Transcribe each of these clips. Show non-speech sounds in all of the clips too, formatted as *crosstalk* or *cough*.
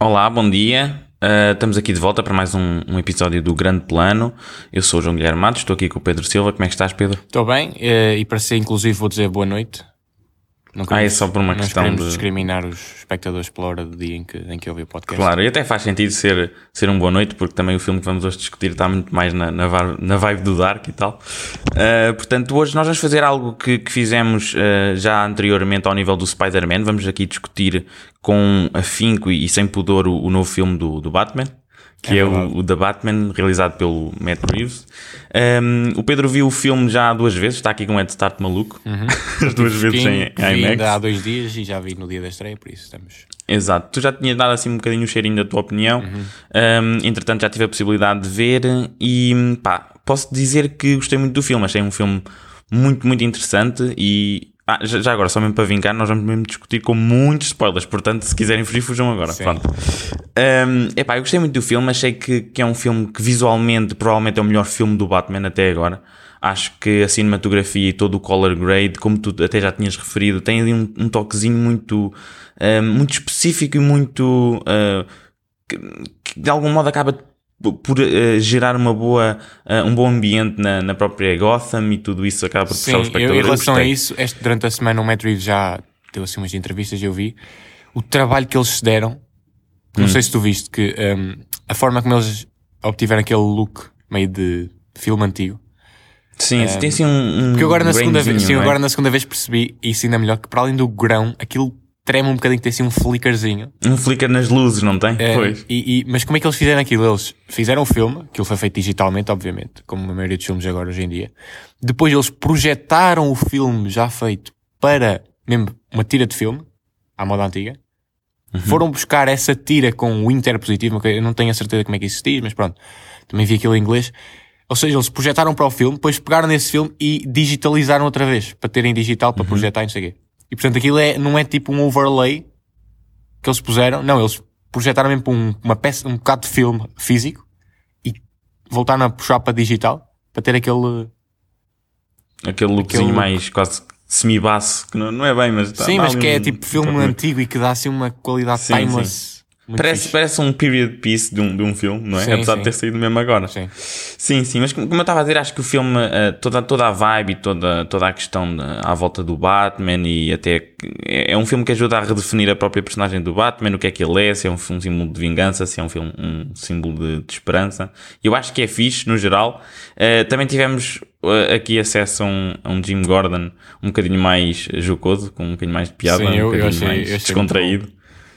Olá, bom dia. Uh, estamos aqui de volta para mais um, um, episódio do Grande Plano. Eu sou o João Guilherme Matos, estou aqui com o Pedro Silva. Como é que estás, Pedro? Estou bem uh, e para ser inclusive vou dizer boa noite. Ah, é só por uma questão de discriminar os espectadores pela hora do dia em que, em que eu vi o podcast. Claro, e até faz sentido ser, ser um boa noite, porque também o filme que vamos hoje discutir está muito mais na, na, na vibe do Dark e tal. Uh, portanto, hoje nós vamos fazer algo que, que fizemos uh, já anteriormente ao nível do Spider-Man. Vamos aqui discutir com afinco e, e sem pudor o, o novo filme do, do Batman que é, é o, o, The Batman, realizado pelo Matt Reeves. Um, o Pedro viu o filme já duas vezes, está aqui com um head start maluco. Uhum. *laughs* As duas vezes em, IMAX. há dois dias e já vi no dia da estreia, por isso estamos. Exato, tu já tinhas dado assim um bocadinho o cheirinho da tua opinião, uhum. um, entretanto já tive a possibilidade de ver e pá, posso dizer que gostei muito do filme, achei um filme muito, muito interessante e ah, já, já, agora, só mesmo para vincar, nós vamos mesmo discutir com muitos spoilers, portanto, se quiserem fugir, fujam agora. Sim. Pronto. Um, epá, eu gostei muito do filme, achei que, que é um filme que visualmente provavelmente é o melhor filme do Batman até agora. Acho que a cinematografia e todo o color grade, como tu até já tinhas referido, tem ali um, um toquezinho muito, uh, muito específico e muito. Uh, que, que de algum modo acaba por uh, gerar uma boa, uh, um bom ambiente na, na própria Gotham e tudo isso acaba por puxar os espectadores. Eu, em relação a isso, este, durante a semana o Matt Reeves já deu assim umas entrevistas e eu vi o trabalho que eles se deram. Não hum. sei se tu viste que um, a forma como eles obtiveram aquele look meio de filme antigo. Sim, um, tem assim um. um porque agora na, segunda vez, sim, é? agora na segunda vez percebi isso ainda melhor que para além do grão, aquilo trema um bocadinho, tem assim um flickerzinho. Um flicker nas luzes, não tem? É, pois. E, e, mas como é que eles fizeram aquilo? Eles fizeram o um filme, aquilo foi feito digitalmente, obviamente, como a maioria dos filmes agora hoje em dia. Depois eles projetaram o filme já feito para mesmo uma tira de filme, à moda antiga. Uhum. Foram buscar essa tira com o Inter positivo, eu não tenho a certeza como é que isso se diz, mas pronto, também vi aquilo em inglês. Ou seja, eles projetaram para o filme, depois pegaram nesse filme e digitalizaram outra vez, para terem digital, para uhum. projetar e não sei o quê. E portanto aquilo é, não é tipo um overlay que eles puseram, não, eles projetaram mesmo um, uma peça, um bocado de filme físico e voltaram a puxar para digital para ter aquele. Aquele lookzinho aquele look. mais quase semi-baço, que não, não é bem, mas. Tá, sim, mas que é tipo filme antigo e que dá assim uma qualidade sim, timeless. Sim parece, parece um period piece de um, de um filme, não é? Sim, Apesar sim. de ter saído mesmo agora. Sim, sim, sim mas como eu estava a dizer, acho que o filme, uh, toda, toda a vibe e toda, toda a questão à volta do Batman e até. É, é um filme que ajuda a redefinir a própria personagem do Batman, o que é que ele é, se é um, um símbolo de vingança, se é um, filme, um símbolo de, de esperança. Eu acho que é fixe, no geral. Uh, também tivemos uh, aqui acesso a um, a um Jim Gordon um bocadinho mais jocoso, com um bocadinho mais de piada, Sim, um eu, bocadinho eu achei, mais descontraído.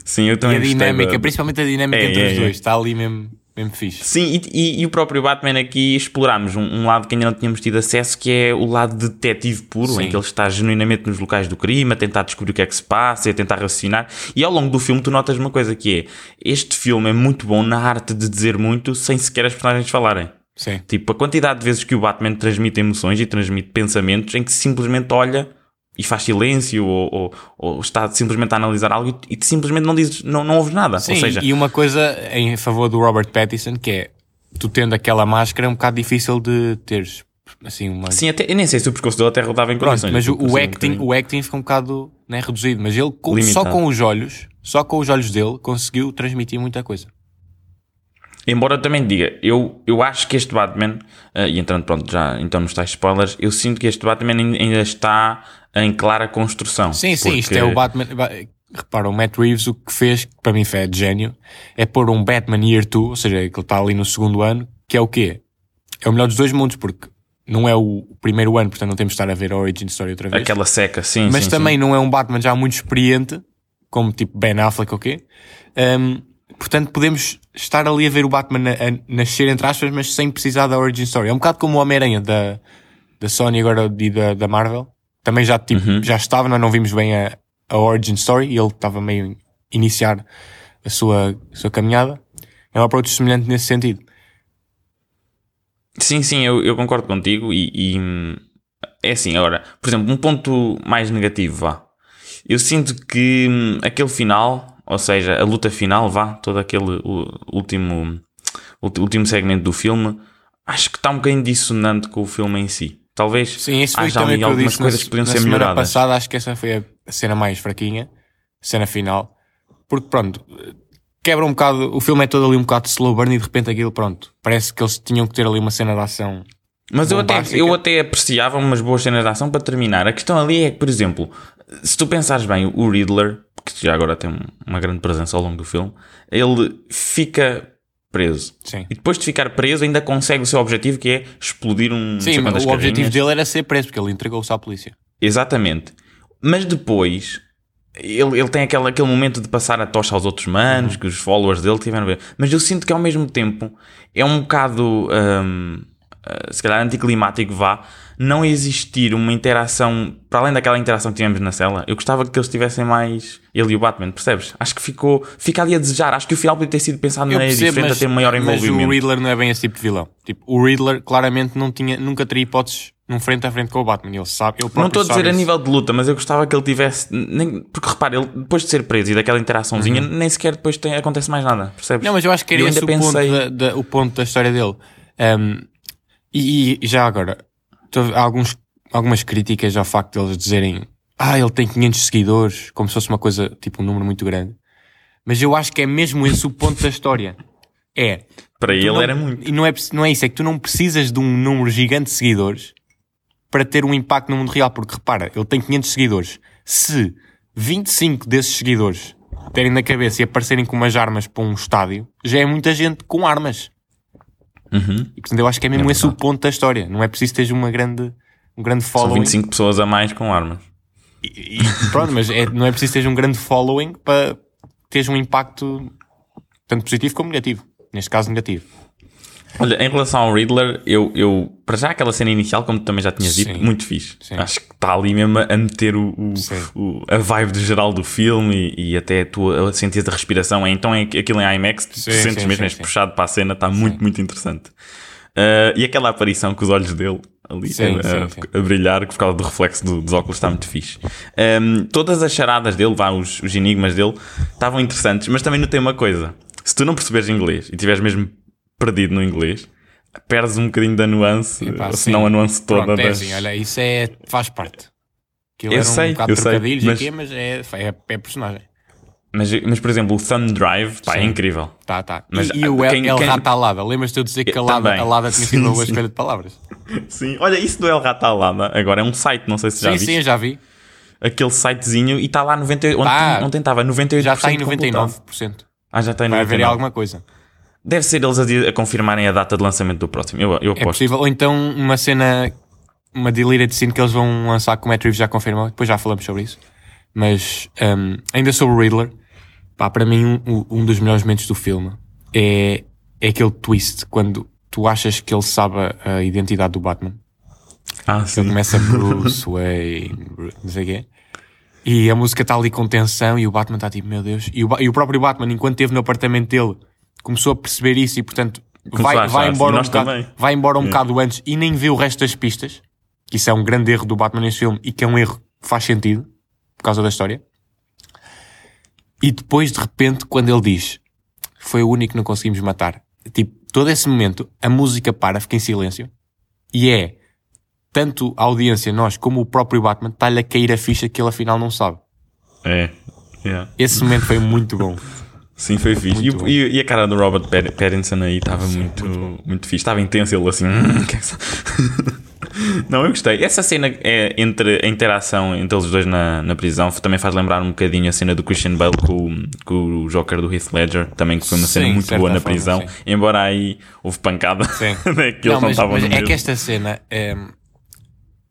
Sim, eu também E a dinâmica, da... principalmente a dinâmica é, entre é, os dois, está ali mesmo, mesmo fixe. Sim, e, e, e o próprio Batman aqui explorámos um, um, lado que ainda não tínhamos tido acesso, que é o lado detetive puro, Sim. em que ele está genuinamente nos locais do crime, a tentar descobrir o que é que se passa, a tentar raciocinar. E ao longo do filme tu notas uma coisa que é, este filme é muito bom na arte de dizer muito sem sequer as personagens falarem. Sim. Tipo, a quantidade de vezes que o Batman transmite emoções e transmite pensamentos em que simplesmente olha e faz silêncio ou, ou, ou, está simplesmente a analisar algo e, e simplesmente não diz, não, não ouves nada. Sim, ou seja, e uma coisa em favor do Robert Pattinson que é tu tendo aquela máscara é um bocado difícil de teres assim uma. Sim, até, eu nem sei se o pescoço dele até rodava em condições. Mas o, o acting, o acting fica um bocado né, reduzido, mas ele com, só com os olhos, só com os olhos dele conseguiu transmitir muita coisa. Embora eu também diga, eu, eu acho que este Batman, uh, e entrando pronto já então nos tais spoilers, eu sinto que este Batman ainda está em clara construção. Sim, sim, isto é o Batman. Repara, o Matt Reeves o que fez, que para mim foi de gênio, é pôr um Batman Year 2, ou seja, que ele está ali no segundo ano, que é o quê? É o melhor dos dois mundos, porque não é o primeiro ano, portanto não temos de estar a ver a Origin Story outra vez. Aquela seca, sim. Mas sim, também sim. não é um Batman já muito experiente, como tipo Ben Affleck, ok? Um, portanto podemos estar ali a ver o Batman a, a nascer, entre aspas, mas sem precisar da Origin Story. É um bocado como o Homem-Aranha da, da Sony agora e da, da Marvel também já, tipo, uhum. já estava, nós não vimos bem a, a origin story e ele estava meio a iniciar a sua, a sua caminhada. É um approach semelhante nesse sentido. Sim, sim, eu, eu concordo contigo e, e, é assim, agora, por exemplo, um ponto mais negativo, vá. Eu sinto que hum, aquele final, ou seja, a luta final, vá, todo aquele último, último segmento do filme, acho que está um bocadinho dissonante com o filme em si. Talvez Sim, isso haja ali algumas coisas na, que podiam na ser semana melhoradas. passada, acho que essa foi a, cena mais fraquinha, a cena final, porque pronto, quebra um bocado, o filme é todo ali um bocado de slow burn e de repente aquilo, pronto, parece que eles tinham que ter ali uma cena de ação. Mas eu até, eu até apreciava umas boas cenas de ação para terminar. A questão ali é que, por exemplo, se tu pensares bem, o Riddler, que já agora tem um- uma grande presença ao longo do filme, ele fica preso. Sim. E depois de ficar preso, ainda consegue o seu objetivo, que é explodir um. Sim, quantas o objetivo carrinhas. dele era ser preso, porque ele entregou-se à polícia. Exatamente. Mas depois, ele, ele tem aquele, aquele momento de passar a tocha aos outros manos, Uhum. que os followers dele tiveram a ver. Mas eu sinto que ao mesmo tempo é um bocado, hum, ah, se calhar, anticlimático, vá, não existir uma interação, para além daquela interação que tivemos na cela, eu gostava que eles tivessem mais ele e o Batman, percebes? Acho que ficou, fica ali a desejar. Acho que o final podia ter sido pensado de Eu maneira percebo, diferente, mas, a ter maior mas o envolvimento. Riddler não é bem esse tipo de vilão. Tipo, o Riddler claramente não tinha, nunca teria hipóteses num frente a frente com o Batman. Ele sabe, ele Não próprio estou a dizer a nível de luta, mas eu gostava que ele tivesse. Nem, porque repara, ele depois de ser preso e daquela interaçãozinha, nem sequer depois tem, acontece mais nada, percebes? Uhum. Não, mas eu acho que era Eu esse o ponto, pensei- da, da- o ponto da história dele. Um, e, e já agora, há alguns, algumas críticas ao facto de eles dizerem ah, ele tem 500 seguidores, como se fosse uma coisa, tipo um número muito grande. Mas eu acho que é mesmo esse o ponto da história. É. Para ele não- era muito. E não é, não é isso, é que tu não precisas de um número gigante de seguidores para ter um impacto no mundo real. Porque repara, ele tem 500 seguidores. Se 25 desses seguidores terem na cabeça e aparecerem com umas armas para um estádio, já é muita gente com armas. Uhum. E portanto eu acho que é mesmo É esse o ponto da história. Não é preciso teres uma grande, um grande São following. 25 pessoas a mais com armas. E, e pronto, mas é- não é preciso teres um grande following para teres um impacto tanto positivo como negativo. Neste caso, negativo. Olha, em relação ao Riddler, eu, eu para já aquela cena inicial, como tu também já tinhas dito, Sim. muito fixe. Sim. Acho que está ali mesmo a meter o, o- o- a vibe do geral do filme e, e até a tua a sentir a respiração. Então é aquilo em IMAX, tu Sim, sentes mesmo, és puxado para a cena, está muito, muito interessante. Uh, e aquela aparição com os olhos dele ali Sim, a, sim, sim. a brilhar por causa do reflexo do- dos óculos está muito fixe. Um, todas as charadas dele, vá, os, os enigmas dele, estavam interessantes, mas também notei uma coisa: se tu não perceberes inglês e estiveres mesmo perdido no inglês, perdes um bocadinho da nuance, Epá, se sim. não a nuance toda Pronto, é das... assim, olha, isso é, faz parte. Aquilo Eu era sei, um eu sei, mas- quê, mas é, é, é personagem. mas, mas, por exemplo, o Thumb Drive pá, é Sim. incrível. Tá, tá. Mas, e, e o ah, El, quem- El quem- Ratalada, lembras-te de eu dizer que a Lada, Também. a Lada tinha Sim, sido uma *laughs* boa sim. escolha de palavras? Sim, olha, isso do El Ratalada agora é um site, não sei se já sim, viste. sim, eu já vi. Aquele sitezinho e está lá 98%. Tá. Ontem, ontem estava 98%. Já está em completado. 99%. Ah, já está em Vai 99%. haver aí alguma coisa. Deve ser eles a, a confirmarem a data de lançamento do próximo. Eu, eu É aposto. possível. Ou então uma cena, uma deleted scene que eles vão lançar, como a Matt Reeves já confirmou, depois já falamos sobre isso. Mas hum, ainda sobre o Riddler, pá, para mim um, um dos melhores momentos do filme é, é aquele twist quando tu achas que ele sabe a, identidade do Batman. Ah, Ele sim. começa *laughs* Bruce Wayne, não sei o quê. E a música está ali com tensão e o Batman está tipo, meu Deus. E o, e o próprio Batman, enquanto esteve no apartamento dele, começou a perceber isso e, portanto, vai, vai embora, um bocado, também. vai embora um É. bocado antes e nem vê o resto das pistas. Que isso é um grande erro do Batman neste filme e que é um erro que faz sentido por causa da história. E depois, de repente, quando ele diz foi o único que não conseguimos matar, tipo, todo esse momento, a música para, fica em silêncio e é tanto a audiência, nós, como o próprio Batman, está-lhe a cair a ficha que ele afinal não sabe. É. Yeah. Esse momento foi muito bom. *laughs* Sim, foi fixe. E, e- e a cara do Robert Pat- Pattinson aí estava muito, muito, fixe. Estava intenso ele assim. "Hum, é que se-" *laughs* Não, eu gostei. Essa cena é entre a interação entre eles dois na, na prisão também faz lembrar um bocadinho a cena do Christian Bale com, o- com o Joker do Heath Ledger, também que foi uma cena Sim, de muito boa na forma, prisão. sim. Embora aí houve pancada, Sim. *laughs* que eles não, mas, no é que esta cena. ehm,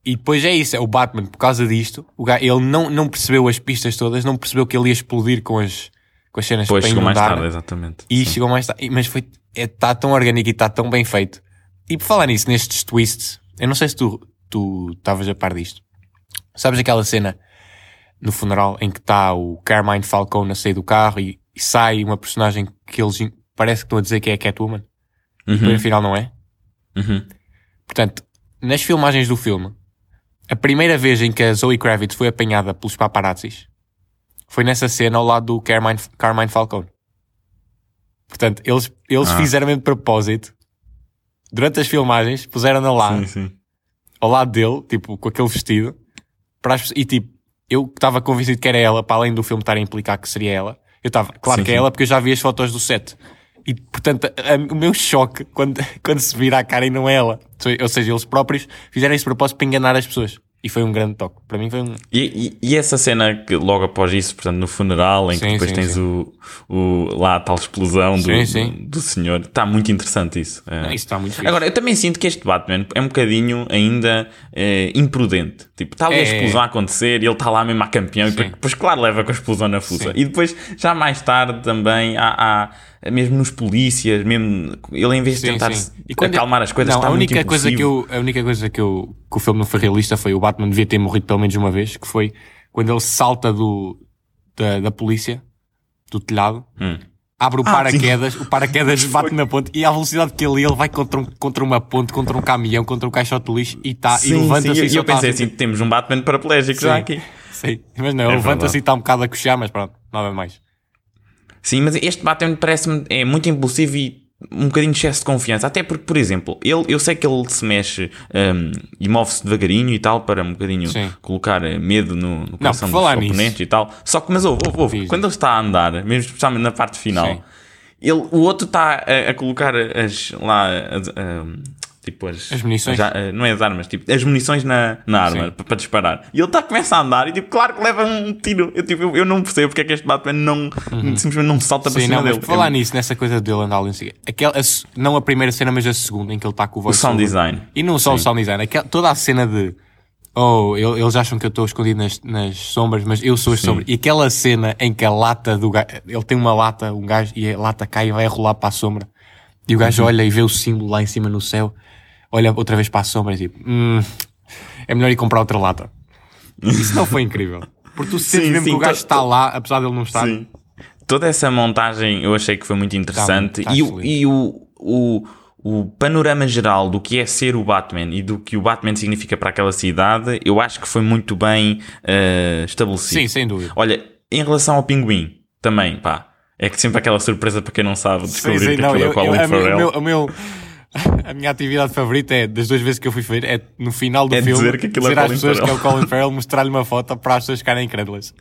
e depois é isso, é o Batman, por causa disto, o gajo, ele não, não percebeu as pistas todas, não percebeu que ele ia explodir com as, com as cenas Depois para chegou mais tarde, exatamente. E Sim. chegou mais tarde. Mas foi. Está tão orgânico e está tão bem feito. E por falar nisso, nestes twists, eu não sei se tu tu estavas a par disto. Sabes aquela cena no funeral em que está o Carmine Falcone a sair do carro e, e sai uma personagem que eles parece que estão a dizer que é a Catwoman, e Uhum, afinal não é? uhum. Portanto, nas filmagens do filme, a primeira vez em que a Zoe Kravitz foi apanhada pelos paparazzis foi nessa cena ao lado do Carmine, Carmine Falcone. Portanto, eles, eles Ah. fizeram mesmo de propósito durante as filmagens, puseram-na lá, Sim, sim. ao lado dele, tipo, com aquele vestido, para as e tipo, eu estava convencido que era ela, para além do filme estar a implicar que seria ela, eu estava, claro Sim, que é ela, porque eu já vi as fotos do set. E, portanto, a- a- o meu choque quando, *laughs* quando se vira a cara e não é ela. Ou seja, eles próprios fizeram esse propósito para enganar as pessoas. E foi um grande toque. Para mim foi um. E, e- e essa cena que logo após isso, portanto, no funeral, em que Sim, depois sim, tens sim. O, o lá a tal explosão do, do, do senhor, está muito interessante isso. É. Isso está muito fixe. Agora, eu também sinto que este Batman é um bocadinho ainda eh, imprudente. Tipo, está ali a É. explosão a acontecer e ele está lá mesmo a campeão e depois, claro, leva com a explosão na fuça. E depois, já mais tarde também, há, há- mesmo nos polícias, mesmo ele em vez de Sim, tentar sim. E quando- acalmar as coisas, não, está a única muito coisa que eu A única coisa que, eu, que o filme não foi realista foi o Batman devia ter morrido pelo menos uma vez, que foi quando ele salta do, da, da polícia, do telhado, Hum. abre o Ah, paraquedas, o paraquedas *laughs* bate na ponte e à velocidade que ele ia, ele vai contra, um, contra uma ponte, contra um caminhão, contra um caixote de lixo e, tá, e Sim, sim, levanta-se e e só eu tá pensei assim, temos um Batman paraplégico já Sim. aqui. Sim, mas não, É levanta-se e está um bocado a coxar, mas pronto, nada mais. Sim, mas este Batman parece-me é muito impulsivo e um bocadinho de excesso de confiança. Até porque, por exemplo, ele, eu sei que ele se mexe hum, e move-se devagarinho e tal para um bocadinho Sim. colocar eh, medo no, no coração falar dos nisso. oponentes e tal. Só que, mas ouve, ouve, ouve, quando ele está a andar, mesmo especialmente na parte final, Sim. ele, o outro está a, a colocar as lá as, hum, tipo as, As munições. já, eh, não é as armas, tipo as munições na, na arma Sim. para, para disparar. E ele está começa a andar e tipo, claro que leva um tiro. Eu, tipo, eu, eu não percebo porque é que este Batman não simplesmente não salta para Uhum. Sim, cima não, dele. falar É- nisso, nessa coisa dele andar ali, o aquela, a não a primeira cena, mas a segunda, em que ele está com o o voice sound design. E não só o sound design, aquela, toda a cena de oh, eu- eles acham que eu estou escondido nas, nas sombras, mas eu sou as sombras. E aquela cena em que a lata do gajo, ele tem uma lata, um gajo, e a lata cai e vai rolar para a sombra. E o gajo olha e vê o símbolo lá em cima no céu, olha outra vez para a sombra e tipo, hum, é melhor ir comprar outra lata. Isso não foi incrível. Porque tu sentes Sim, mesmo sim, que o gajo está lá, apesar de ele não estar. Sim. Toda essa montagem eu achei que foi muito interessante. tá e o, e o, o, o panorama geral do que é ser o Batman e do que o Batman significa para aquela cidade, eu acho que foi muito bem eh, estabelecido. Sim, sem dúvida. Olha, em relação ao pinguim, também, pá. É que sempre aquela surpresa para quem não sabe descobrir Sim, sim, que não, aquilo é o Colin Farrell. o meu- o meu- *laughs* a minha atividade favorita é, das duas vezes que eu fui ver, é no final do É filme, dizer que aquilo é dizer às pessoas que é o Colin Farrell, mostrar-lhe uma foto para as pessoas ficarem incrédulas.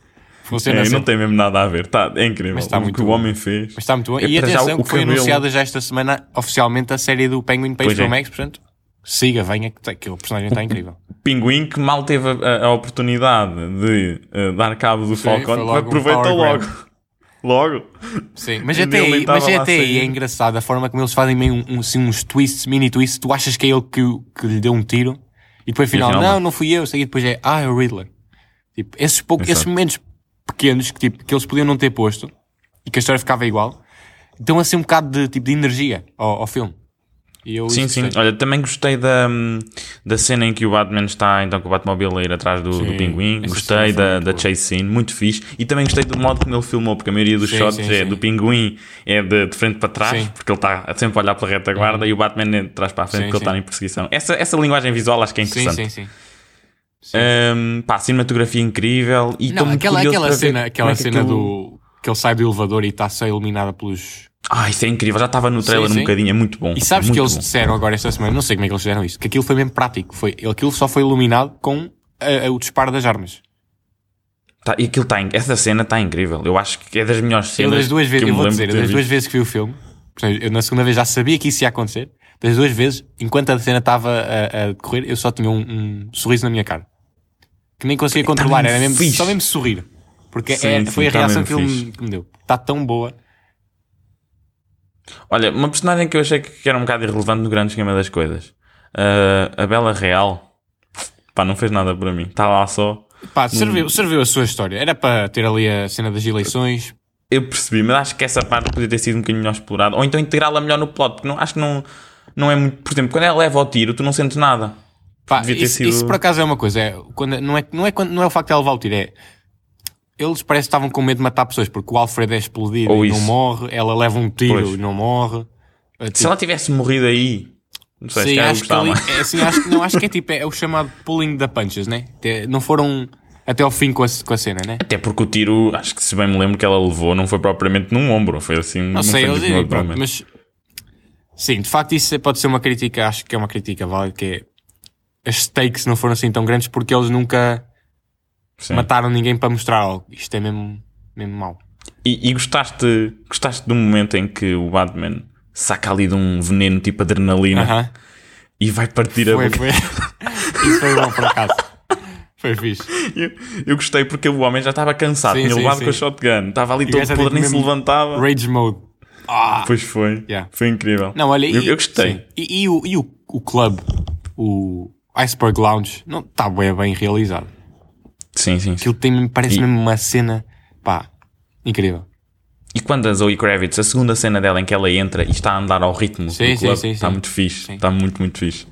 Funciona É, assim. não tem mesmo nada a ver, tá, é incrível. Mas está o muito que o bom. homem fez. Mas está muito bom. É, e para já, atenção, o que foi cabelo- anunciada já esta semana oficialmente a série do Penguin para Pois é. HBO Max, portanto, siga, venha, que, que o personagem está incrível. Pinguim que mal teve a, a oportunidade de eh, dar cabo do foi Falcon, aproveitou logo. Logo. Sim, mas estava mas sem- é engraçado a forma como eles fazem meio um, um, assim, uns twists, mini twists. Tu achas que é ele que, que lhe deu um tiro e depois afinal, não, não. não fui eu. E depois é, ah, é o Riddler. Tipo, esses, Exato. esses momentos pequenos que, tipo, que eles podiam não ter posto e que a história ficava igual, dão assim um bocado de, tipo, de energia ao, ao filme. E eu Sim, sim. Olha, também gostei da, da cena em que o Batman está então com o Batmobile a ir atrás do, do Sim, pinguim. Gostei da, da chase scene, muito fixe. E também gostei do modo como ele filmou, porque a maioria dos Sim, shots sim, é sim. do pinguim é de, de frente para trás, Sim. Uhum. porque ele está sempre a olhar pela retaguarda e o Batman é de trás para a frente Sim, porque ele sim. está em perseguição. Essa, essa linguagem visual acho que é Sim, interessante. sim, sim. Hum, pá, cinematografia incrível. E Não, aquela, aquela cena, aquela é que cena aquilo- do que ele sai do elevador e está a ser eliminada pelos. Ah, isso é incrível. Já estava no trailer Sim, um sim. bocadinho, é muito bom. E sabes muito que eles bom. disseram agora esta semana, não sei como é que eles fizeram isso, que aquilo foi mesmo prático. Foi, aquilo só foi iluminado com a- a- o disparo das armas. Tá, e aquilo tá, in- essa cena está incrível. Eu acho que é das melhores Eu cenas. das duas vezes, eu me vou dizer, das duas vezes que vi o filme, eu na segunda vez já sabia que isso ia acontecer, das duas vezes, enquanto a cena estava a, a decorrer, eu só tinha um, um sorriso na minha cara. Que nem conseguia controlar, mesmo era mesmo, fixe. só mesmo sorrir. Porque Sim, é- foi a tá reação que ele me, que me deu. Está tão boa. Olha, uma personagem que eu achei que era um bocado irrelevante no grande esquema das coisas. Ah, a Bela Real. Pá, não fez nada para mim. Está lá só. Pá, serviu, serviu a sua história. Era para ter ali a cena das eleições. Eu percebi, mas acho que essa parte podia ter sido um bocadinho melhor explorada. Ou então integrá-la melhor no plot. Porque não, acho que não, não é muito. Por exemplo, quando ela leva o tiro, tu não sentes nada. Pá, isso, sido- isso por acaso é uma coisa. É, quando, não, é, não, é, quando- não é o facto de ela levar o tiro, é. Eles parece que estavam com medo de matar pessoas, porque o Alfred é explodido Ou e não isso. morre, ela leva um tiro Pois. e não morre. É, Se tipo, ela tivesse morrido aí. Não sei, se sim, eu acho que, ali, é, assim, acho, que- não, acho que é tipo, é, o chamado pulling the punches, né? É, Não foram até ao fim com a, com a cena, né? Até porque o tiro, acho que se bem me lembro que ela levou, não foi propriamente num ombro. Foi assim. Não, sei, foi eles muito no pronto, mas Sim, de facto isso pode ser uma crítica, acho que é uma crítica válida, que é as stakes não foram assim tão grandes porque eles nunca Sim. mataram ninguém para mostrar algo. Isto é mesmo, mesmo mau. E, e gostaste, gostaste do momento em que o Batman saca ali de um veneno tipo adrenalina Aham. e vai partir a Foi, boca. foi. *laughs* Isso foi bom por acaso. Foi fixe. Eu, eu gostei porque o homem já estava cansado, Sim, tinha sim, levado sim. com a shotgun, estava ali E o todo podre, tipo nem se levantava. Rage mode. Ah! Pois foi, Yeah. foi incrível. Não, olha, eu, e, eu gostei. E, e o, e o, o club, o Iceberg Lounge, não está bem, bem realizado. Sim, sim. sim. Aquilo tem, parece E- mesmo uma cena, pá, incrível. E quando a Zoe Kravitz, a segunda cena dela em que ela entra e está a andar ao ritmo Sim, do sim, clube, sim, está sim. muito fixe. Sim. Está muito, muito fixe.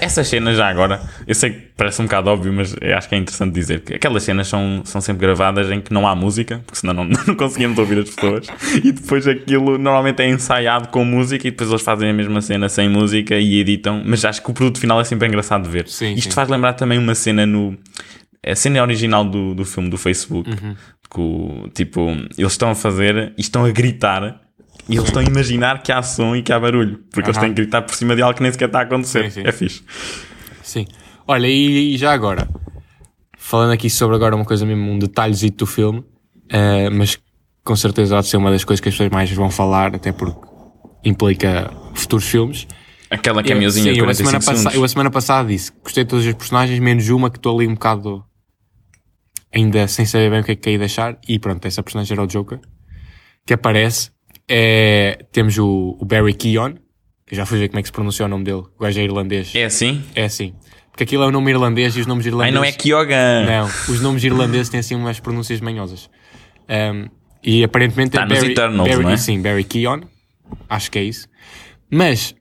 Essas cenas já agora, eu sei que parece um bocado óbvio, mas acho que é interessante dizer que aquelas cenas são, são sempre gravadas em que não há música, porque senão não, *laughs* não conseguíamos ouvir as pessoas. E depois aquilo normalmente é ensaiado com música e depois eles fazem a mesma cena sem música e editam. Mas acho que o produto final é sempre engraçado de ver. Sim, Isto sim. faz lembrar também uma cena no. A cena original do, do filme do Facebook, Uhum. que tipo, eles estão a fazer e estão a gritar e eles estão a imaginar que há som e que há barulho, porque eles Aham. têm que gritar por cima de algo que nem sequer está a acontecer. Sim, sim. É fixe. Sim. Olha, e, e já agora, falando aqui sobre agora uma coisa mesmo, um detalhezito do filme, eh, mas com certeza há de ser uma das coisas que as pessoas mais vão falar, até porque implica futuros filmes. Aquela Eu- caminhozinha de sim, eu a 45 semana, segundos. eu a semana passada disse que gostei de todas as personagens, menos uma que estou ali um bocado ainda sem saber bem o que é que ia deixar. E pronto, essa personagem era o Joker, que aparece. É, temos o, o Barry Keoghan, que já fui ver como é que se pronuncia o nome dele. O gajo é irlandês. É assim? É assim. Porque aquilo é o nome irlandês e os nomes Ai, irlandeses. não é Kyogan. Não, os nomes irlandeses têm assim umas pronúncias manhosas. Um, e aparentemente Tá é Barry, Eternals, Barry, não é? Sim, Barry Keon. Acho que é isso. Mas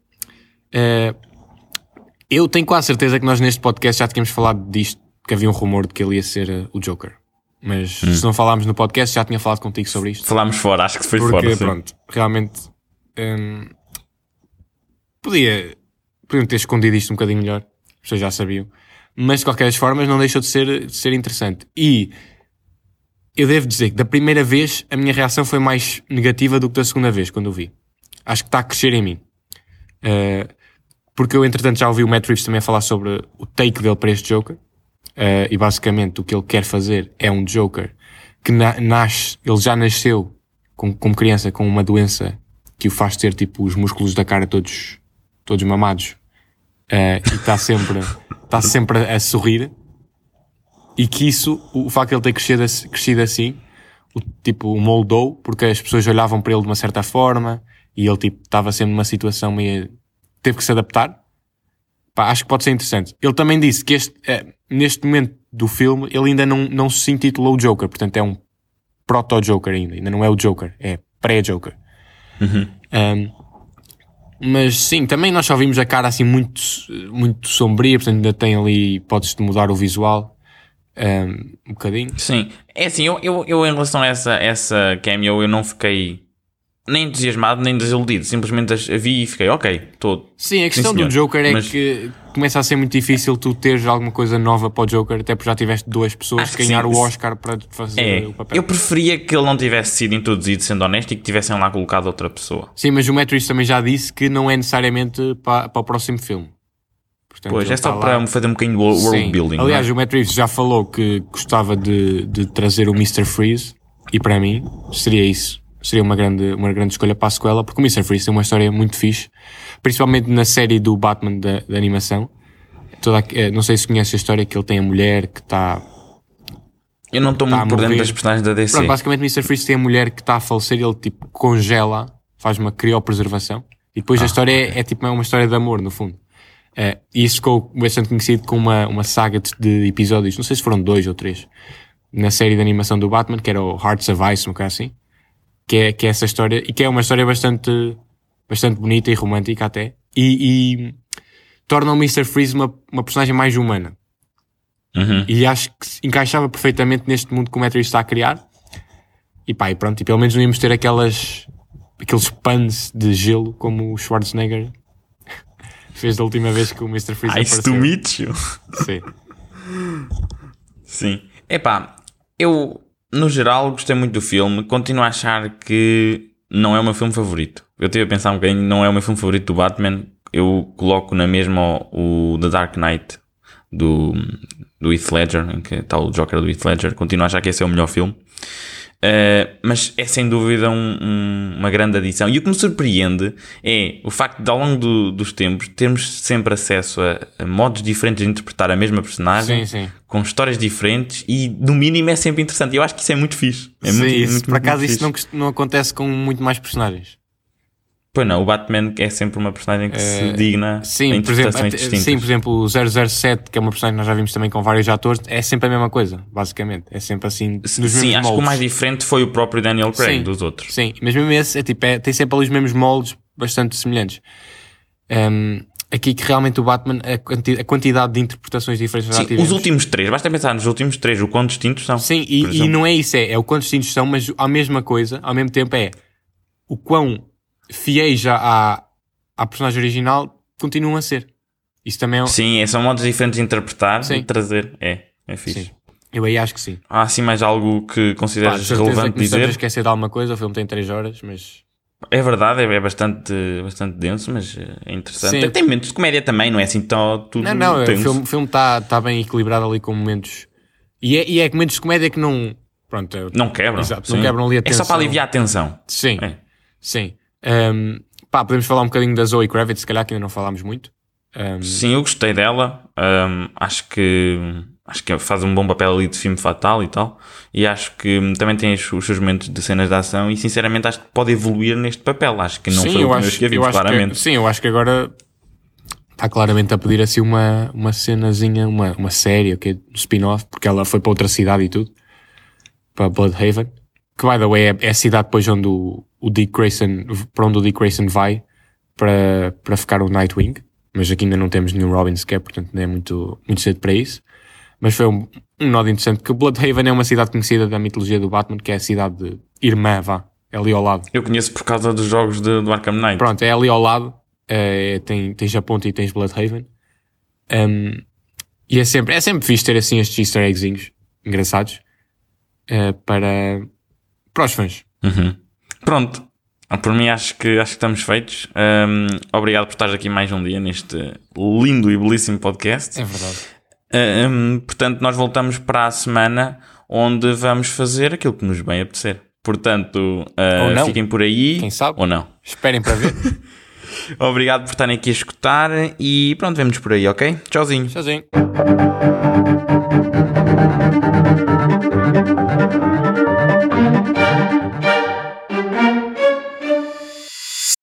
eh, eu tenho quase certeza que nós neste podcast já tínhamos falado disto, que havia um rumor de que ele ia ser eh, o Joker. Mas Hum. se não falámos no podcast, já tinha falado contigo sobre isto. Falámos fora, acho que foi Porque, fora. sim. pronto, realmente hum, podia, podiam ter escondido isto um bocadinho melhor, as pessoas já sabiam, mas de qualquer forma não deixou de ser, de ser interessante. E eu devo dizer que da primeira vez a minha reação foi mais negativa do que da segunda vez, quando o vi. Acho que está a crescer em mim. Uh, porque eu, entretanto, já ouvi o Matt Reeves também falar sobre o take dele para este Joker. Uh, e basicamente o que ele quer fazer é um Joker que na- nasce, ele já nasceu com, como criança com uma doença que o faz ter tipo os músculos da cara todos, todos mamados. Uh, e está sempre, está *laughs* sempre a, a sorrir. E que isso, o, o facto de ele ter crescido, assim- crescido assim, o, tipo, o moldou porque as pessoas olhavam para ele de uma certa forma e ele tipo estava sempre numa situação meio teve que se adaptar. Pá, acho que pode ser interessante. Ele também disse que este, eh, neste momento do filme ele ainda não, não se intitulou Joker, portanto é um proto-Joker ainda, ainda não é o Joker, é pré-Joker. Um, mas sim, também nós só vimos a cara assim muito, muito sombria, portanto ainda tem ali hipóteses de mudar o visual um, um bocadinho. Sim, é assim, eu, eu, eu em relação a essa, essa cameo, eu não fiquei nem entusiasmado nem desiludido. Simplesmente as- vi e fiquei, ok, estou. Sim, a questão senhor. do Joker é Mas- que começa a ser muito difícil tu teres alguma coisa nova para o Joker, até porque já tiveste duas pessoas que ganhar sim. o Oscar para fazer É, o papel. eu preferia que ele não tivesse sido introduzido, sendo honesto, e que tivessem lá colocado outra pessoa. Sim, mas o Reeves também já disse que não é necessariamente para, para o próximo filme. Portanto, Pois, é só está para lá. fazer um bocadinho de wo- world Sim. building. Aliás, não é? o Matt Reeves já falou que gostava de, de trazer o Mr. Freeze e para mim seria isso. Seria uma grande, uma grande escolha para a sequela, porque o Mr. Freeze tem uma história muito fixe, principalmente na série do Batman da, da animação. Toda, a- eh, não sei se conhece a história que ele tem a mulher que está eu não estou tá muito a por dentro das personagens da DC. Pronto, basicamente o Mr. Freeze tem a mulher que está a falecer e ele tipo congela, faz uma criopreservação e depois a história é, é tipo é uma história de amor no fundo. Eh, e isso ficou bastante conhecido com uma, uma saga de, de episódios, não sei se foram dois ou três, na série de animação do Batman, que era o Hearts of Ice, um bocado assim, que é, que é essa história, e que é uma história bastante, bastante bonita e romântica até, e, e torna o Mr. Freeze uma, uma personagem mais humana. Uhum. E acho que encaixava perfeitamente neste mundo que o Reeves está a criar. E pá, e pronto, e pelo menos não íamos ter aquelas, aqueles puns de gelo como o Schwarzenegger *laughs* fez da última vez que o Mr. Freeze Nice apareceu. to meet you. Sim. Sim. Epá, eu no geral gostei muito do filme. Continuo a achar que não é o meu filme favorito. Eu tive a pensar um bocadinho, não é o meu filme favorito do Batman. Eu coloco na mesma o The Dark Knight do, do Heath Ledger, em que está o Joker do Heath Ledger. Continuo a achar que esse é o melhor filme. Uh, mas é sem dúvida um, um, uma grande adição. E o que me surpreende é o facto de, ao longo do, dos tempos, termos sempre acesso a, a, modos diferentes de interpretar a mesma personagem, sim, sim. com histórias diferentes, e no mínimo é sempre interessante. E eu acho que isso é muito fixe. É sim, muito, isso, muito, por muito, acaso muito isso não, não acontece com muito mais personagens. Pois não, o Batman é sempre uma personagem que se digna a Sim, por exemplo, interpretações distintas. sim, por exemplo, o 007, que é uma personagem que nós já vimos também com vários atores, é sempre a mesma coisa, basicamente. É sempre assim, nos mesmos Sim, acho que o moldes. mais diferente foi o próprio Daniel Craig Sim. dos outros. Sim, mas mesmo esse é, tipo, é- tem sempre ali os mesmos moldes bastante semelhantes. Hum, aqui que realmente o Batman, a, quanti- a quantidade de interpretações diferentes que já Sim, tivemos. os últimos três, basta pensar nos últimos três, o quão distintos são. Sim, e, e não é isso, é, é o quão distintos são, mas a mesma coisa, ao mesmo tempo é o quão fiéis à, à personagem original continuam a ser. Isso também é um- Sim, são modos diferentes de interpretar Sim. e trazer. É, é fixe. Sim. Eu aí acho que sim. Há assim mais algo que consideras relevante que nos estamos a dizer? esquecer de alguma coisa, o filme tem 3 horas, mas É verdade, é, é bastante, bastante denso, mas é interessante. Sim. Tem momentos de comédia também, não é assim tão tudo Não, não, o tenso. filme está filme tá, tá bem equilibrado ali com momentos. E é, e é momentos de comédia que não. Pronto, Não quebram. Exato, não quebram ali a É só tensão. para aliviar a tensão. Sim, É. sim. Um, pá, podemos falar um bocadinho da Zoe Kravitz, se calhar que ainda não falámos muito. Um, Sim, eu gostei dela. Hum, acho que acho que faz um bom papel ali de filme fatal e tal. E acho que também tem os, os seus momentos de cenas de ação e sinceramente acho que pode evoluir neste papel. Acho que não sim, foi o acho, que vimos, claramente. Que, sim, eu acho que agora está claramente a pedir assim uma, uma cenazinha, uma, uma série, okay, um spin-off, porque ela foi para outra cidade e tudo, para Bloodhaven, que by the way é, é a cidade depois onde o, o Dick Grayson, para onde o Dick Grayson vai para, para ficar o Nightwing, mas aqui ainda não temos nenhum Robin sequer, portanto não é muito, muito cedo para isso. Mas foi um, um nó interessante, que Bloodhaven é uma cidade conhecida da mitologia do Batman, que é a cidade de irmã, vá, é ali ao lado. Eu conheço por causa dos jogos de, do Arkham Knight. Pronto, é ali ao lado. eh, tem, tens a ponte e tens Bloodhaven. Um, e é sempre, é sempre fixe ter assim estes easter eggzinhos engraçados eh, para, para os fãs. Uhum. Pronto. Ah, Por mim acho que, acho que estamos feitos. Hum, obrigado por estar aqui mais um dia neste lindo e belíssimo podcast. É verdade. Hum, portanto, nós voltamos para a semana onde vamos fazer aquilo que nos bem apetecer. Portanto, não. fiquem por aí. Quem sabe? Ou não. Esperem para ver. *laughs* Obrigado por estarem aqui a escutar e pronto, vemos por aí, ok? Tchauzinho. Tchauzinho.